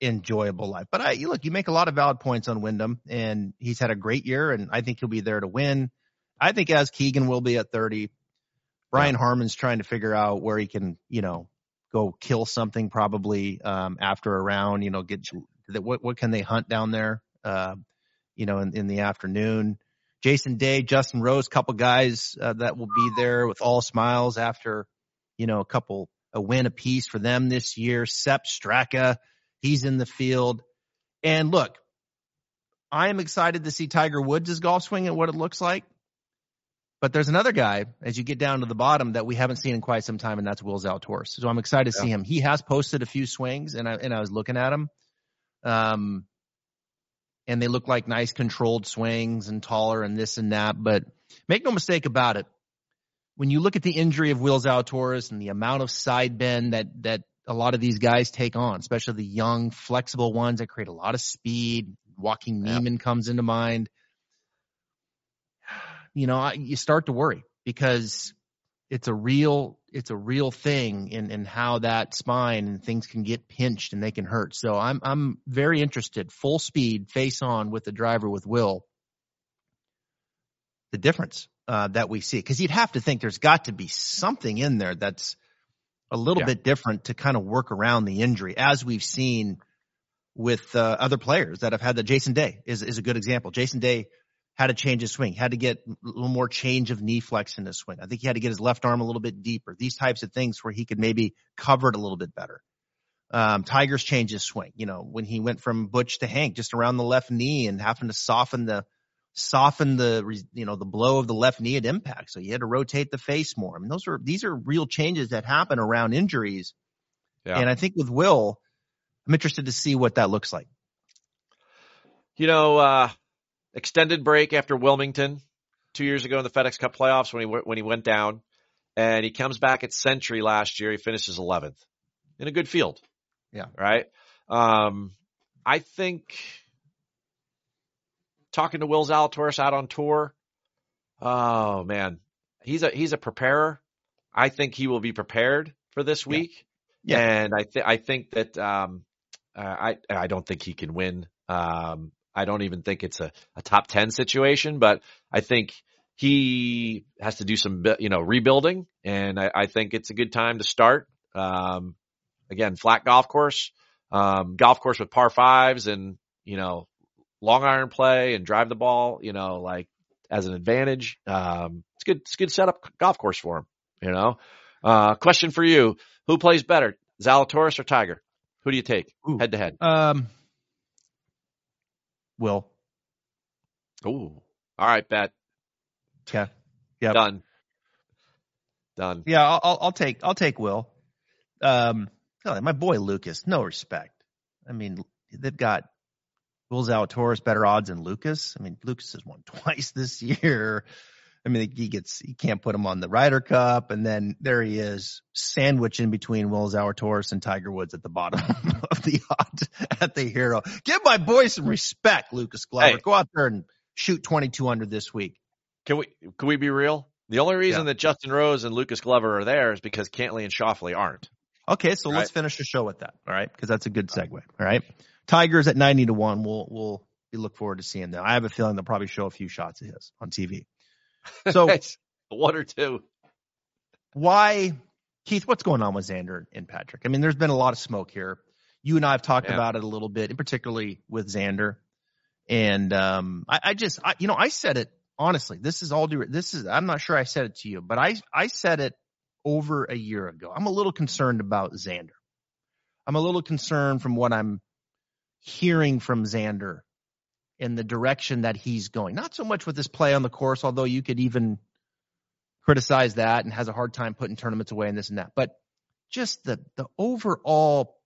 enjoyable life. But I look, you make a lot of valid points on Wyndham, and he's had a great year, and I think he'll be there to win. I think as Keegan will be at 30. Brian yeah. Harman's trying to figure out where he can, you know, go kill something probably um, after a round. You know, get what what can they hunt down there? Uh, you know, in, in the afternoon. Jason Day, Justin Rose, couple guys uh, that will be there with all smiles after, you know, a couple a win apiece for them this year. Sepp Straka, he's in the field. And look, I am excited to see Tiger Woods' golf swing and what it looks like. But there's another guy as you get down to the bottom that we haven't seen in quite some time, and that's Will Zalatoris. So I'm excited to yeah. see him. He has posted a few swings, and I and I was looking at him, um, and they look like nice controlled swings and taller and this and that. But make no mistake about it, when you look at the injury of Will Zalatoris and the amount of side bend that that a lot of these guys take on, especially the young, flexible ones that create a lot of speed. Joaquin Niemann yeah. comes into mind you know, I, you start to worry because it's a real it's a real thing in in how that spine and things can get pinched and they can hurt. So I'm I'm very interested, full speed, face on with the driver with Will. The difference uh, that we see because you'd have to think there's got to be something in there that's a little yeah. bit different to kind of work around the injury, as we've seen with uh, other players that have had that. Jason Day is is a good example. Jason Day had to change his swing, had to get a little more change of knee flex in his swing. I think he had to get his left arm a little bit deeper. These types of things where he could maybe cover it a little bit better. Um, Tigers changed his swing, you know, when he went from Butch to Hank, just around the left knee and having to soften the, soften the, you know, the blow of the left knee at impact. So he had to rotate the face more. I mean, those are, these are real changes that happen around injuries. Yeah. And I think with Will, I'm interested to see what that looks like. You know, uh, extended break after Wilmington two years ago in the FedEx Cup playoffs when he when he went down, and he comes back at Sentry last year. He finishes 11th in a good field. Yeah. Right. Um, I think talking to Will Zalatoris out on tour. Oh man, he's a he's a preparer. I think he will be prepared for this week. Yeah. yeah. And I think I think that um, uh, I I don't think he can win. Um, I don't even think it's a, a top 10 situation, but I think he has to do some, you know, rebuilding and I, I think it's a good time to start. Um, again, flat golf course, um, golf course with par fives and, you know, long iron play and drive the ball, you know, like as an advantage. Um, it's good, it's good setup golf course for him, you know. Uh, question for you. Who plays better, Zalatoris or Tiger? Who do you take head to head? Um, Will. Ooh. All right, bet. Yeah. Yeah. Done. Done. Yeah, I'll, I'll take I'll take Will. Um, my boy Lucas, no respect. I mean, they've got Will Zalatoris better odds than Lucas. I mean, Lucas has won twice this year. I mean, he gets he can't put him on the Ryder Cup, and then there he is, sandwiched in between Will Zalatoris and Tiger Woods at the bottom of the odds at the hero. Give my boy some respect, Lucas Glover. Hey. Go out there and shoot twenty two under this week. Can we can we be real? The only reason yeah. that Justin Rose and Lucas Glover are there is because Cantlay and Schauffele aren't. Okay, so right? let's finish the show with that. All right, because that's a good segue. All right, Tigers at ninety to one. We'll we'll we look forward to seeing them. I have a feeling they'll probably show a few shots of his on TV. So one or two. Why, Keith? What's going on with Xander and Patrick? I mean, there's been a lot of smoke here. You and I have talked yeah. about it a little bit, and particularly with Xander. And um, I, I just, I, you know, I said it honestly. This is all due. This is. I'm not sure I said it to you, but I, I said it over a year ago. I'm a little concerned about Xander. I'm a little concerned from what I'm hearing from Xander in the direction that he's going. Not so much with his play on the course, although you could even criticize that and has a hard time putting tournaments away and this and that. But just the the overall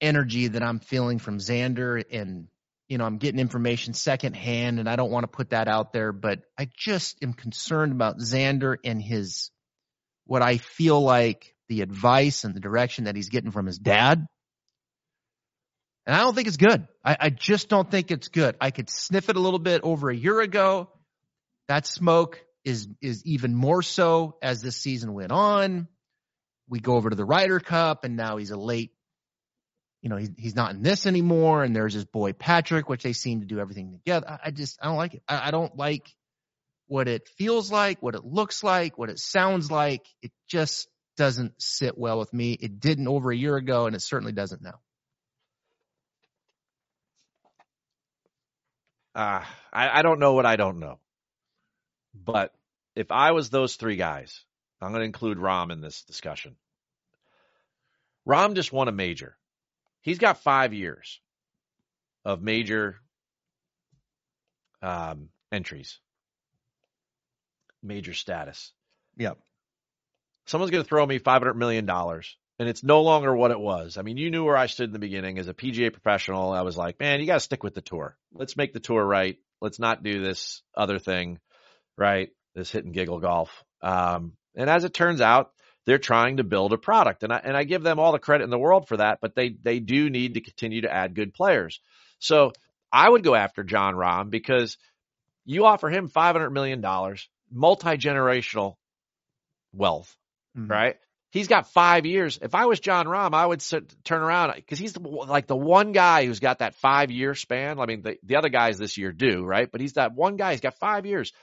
energy that I'm feeling from Xander and you know, I'm getting information secondhand and I don't want to put that out there, but I just am concerned about Xander and his what I feel like the advice and the direction that he's getting from his dad And I don't think it's good. I, I just don't think it's good. I could sniff it a little bit over a year ago. That smoke is is even more so as this season went on. We go over to the Ryder Cup, and now he's a late. You know, he's he's not in this anymore. And there's his boy Patrick, which they seem to do everything together. I, I just I don't like it. I, I don't like what it feels like, what it looks like, what it sounds like. It just doesn't sit well with me. It didn't over a year ago, and it certainly doesn't now. Uh, I, I don't know what I don't know. But if I was those three guys, I'm going to include Rahm in this discussion. Rahm just won a major. He's got five years of major um, entries, major status. Yep. Someone's going to throw me $500 million, and it's no longer what it was. I mean, you knew where I stood in the beginning as a PGA professional. I was like, man, you got to stick with the tour. Let's make the tour right. Let's not do this other thing, right? This hit and giggle golf. Um, and as it turns out, they're trying to build a product, and I and I give them all the credit in the world for that. But they they do need to continue to add good players. So I would go after Jon Rahm because you offer him five hundred million dollars, multi generational wealth, Mhm. right? He's got five years. If I was Jon Rahm, I would sit, turn around because he's the, like the one guy who's got that five year span. I mean, the, the other guys this year do, right? But he's that one guy. He's got five years.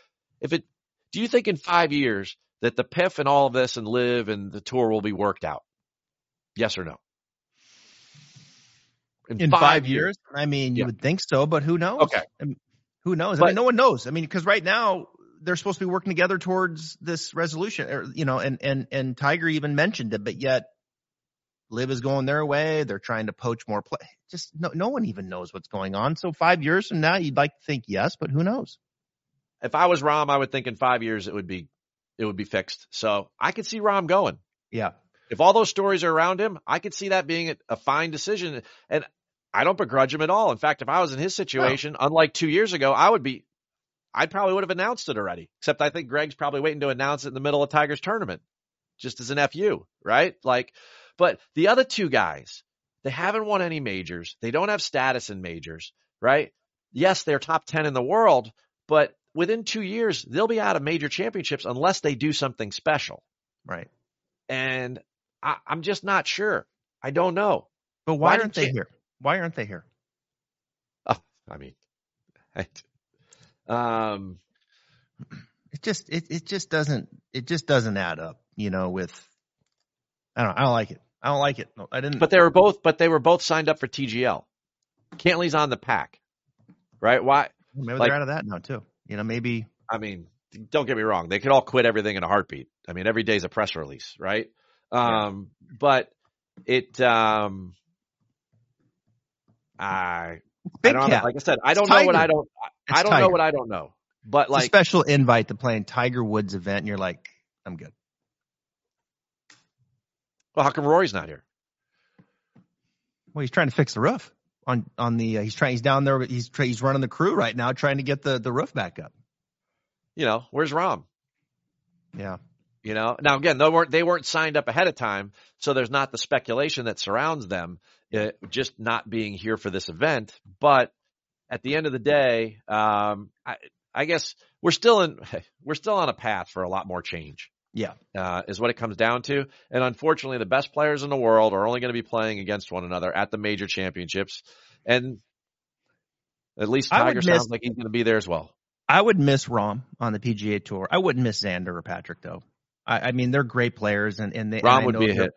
If it, do you think in five years that the PIF and all of this and LIV and the tour will be worked out? Yes or no? in five, years. I mean, you Yeah. would think so, but who knows? Okay. I mean, who knows? I mean, no one knows. I mean, because right now they're supposed to be working together towards this resolution, or you know, and and and Tiger even mentioned it, but yet LIV is going their way. They're trying to poach more play. Just no, no one even knows what's going on. So five years from now, you'd like to think yes, but who knows? If I was Rahm, I would think in five years it would be, it would be fixed. So I could see Rahm going. Yeah. If all those stories are around him, I could see that being a, a fine decision. And I don't begrudge him at all. In fact, if I was in his situation, unlike two years ago, I would be, I probably would have announced it already. Except I think Greg's probably waiting to announce it in the middle of Tiger's tournament, just as an FU, right? Like, but the other two guys, they haven't won any majors. They don't have status in majors, right? Yes, they're top 10 in the world, but within two years, they'll be out of major championships unless they do something special. Right. And I, I'm just not sure. I don't know. But why, Why aren't they you- here? Why aren't they here? Oh, I mean, um, It just it it just doesn't it just doesn't add up. You know, with I don't I don't like it. I don't like it. No, I didn't. but they were both, but they were both signed up for TGL. Cantlay's on the pack, right? Why? maybe like- they're out of that now too. You know, maybe I mean, don't get me wrong. They could all quit everything in a heartbeat. I mean, every day's a press release, right? Um, but it, um, I, I don't, cap. like I said, I don't know what I don't, It's I don't know what I don't know. But like, special invite to playing Tiger Woods event, and you're like, I'm good. well, how come Rory's not here? Well, he's trying to fix the roof on on the. Uh, he's trying. He's down there. He's try, he's running the crew right now, trying to get the the roof back up. You know, where's Rahm? Yeah. You know, now again, they weren't they weren't signed up ahead of time, so there's not the speculation that surrounds them, uh, just not being here for this event. But at the end of the day, um, I, I guess we're still in we're still on a path for a lot more change. Yeah. uh, is what it comes down to. And unfortunately, the best players in the world are only going to be playing against one another at the major championships. And at least Tiger miss- sounds like he's going to be there as well. I would miss Rahm on the PGA Tour. I wouldn't miss Xander or Patrick though. I, I mean, they're great players, and and they Rahm I would know be a hit.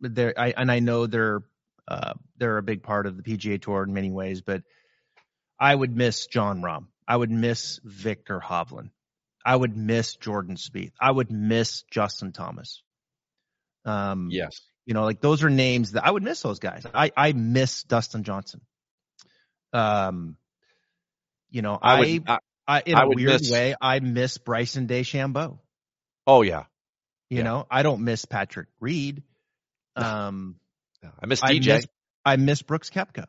They're I and I know they're uh they're a big part of the PGA Tour in many ways, but I would miss Jon Rahm. I would miss Viktor Hovland. I would miss Jordan Spieth. I would miss Justin Thomas. Um, Yes. you know, like those are names that I would miss those guys. I I miss Dustin Johnson. Um, you know, I I, would. I, I in I a weird miss- way, I miss Bryson DeChambeau. oh yeah. You Yeah. know, I don't miss Patrick Reed. Um, I miss I DJ. miss I miss Brooks Koepka.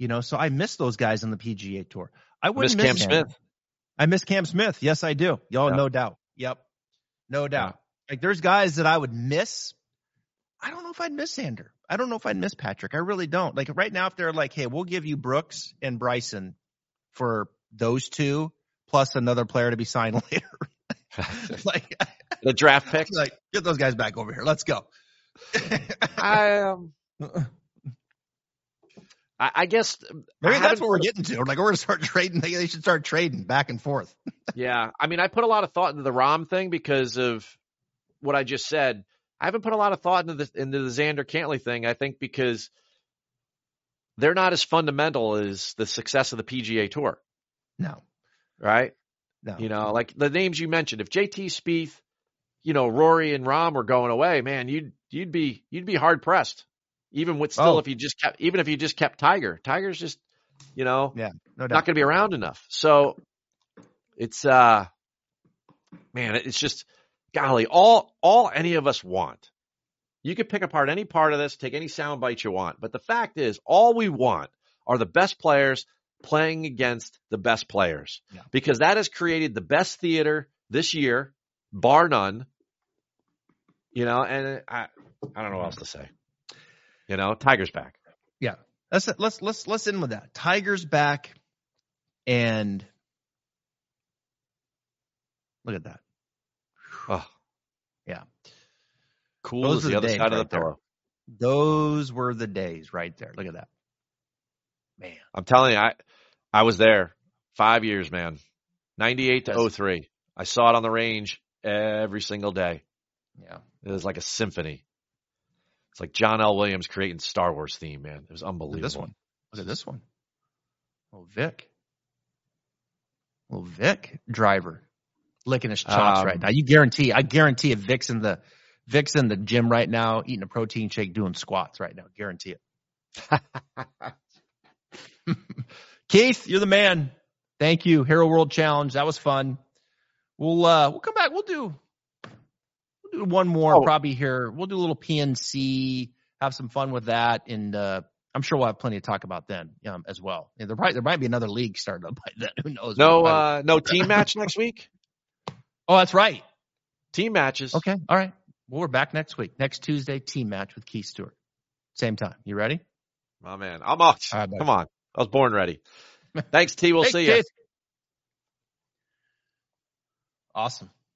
You know, so I miss those guys on the PGA Tour. I I miss wouldn't Cam miss Xander. Smith. I miss Cam Smith. Yes, I do. Y'all, Yeah. no doubt. Yep, no doubt. Like there's guys that I would miss. I don't know if I'd miss Xander. I don't know if I'd miss Patrick. I really don't. Like right now, if they're like, hey, we'll give you Brooks and Bryson for those two plus another player to be signed later. like the draft pick. Like get those guys back over here. Let's go. I um. I, I guess uh, maybe I that's what we're getting to. Like we're gonna start trading. They, they should start trading back and forth. yeah, I mean, I put a lot of thought into the Rahm thing because of what I just said. I haven't put a lot of thought into the into the Xander Cantlay thing. I think because they're not as fundamental as the success of the PGA Tour. No. Right? No. You know, like the names you mentioned, if JT Spieth, you know, Rory and Rahm were going away, man, you'd you'd be you'd be hard pressed. Even with still Oh. if you just kept even if you just kept Tiger. Tiger's just, you know, Yeah. No doubt. not going to be around enough. So it's uh man, it's just golly, all all any of us want. You could pick apart any part of this, take any sound bite you want, but the fact is all we want are the best players playing against the best players. Yeah. Because that has created the best theater this year, bar none. You know, and I I don't know what else to say. You know, Tiger's back. Yeah. Let's let's let's let's end with that. Tigers back, and look at that. Oh. Yeah. Cool Those are the the other side of the there. pillow. Those were the days right there. Look at that. Man. I'm telling you, I I was there five years, man. 98 to Yes. 03. I saw it on the range every single day. Yeah. It was like a symphony. It's like John L. Williams creating Star Wars theme, man. It was Look unbelievable. at this one. Look at this one. Oh, Vic. Little Vic driver licking his chops Um, right now. You guarantee, I guarantee if Vic's in the Vic's in the gym right now eating a protein shake doing squats right now. Guarantee it. Keith, you're the man. Thank you. Hero World Challenge. That was fun. We'll uh we'll come back. We'll do we'll do one more Oh. probably here. We'll do a little PNC, have some fun with that, and uh I'm sure we'll have plenty to talk about then um, as well. And there might there might be another league started up by then. Who knows? No, uh, no team match next week. oh, that's right. Team matches. Okay, all right. Well, we're back next week, next Tuesday, team match with Keith Stewart. Same time. You ready? My man, I'm off. Right. Come on, I was born ready. Thanks, T. We'll Thanks, see you. Awesome.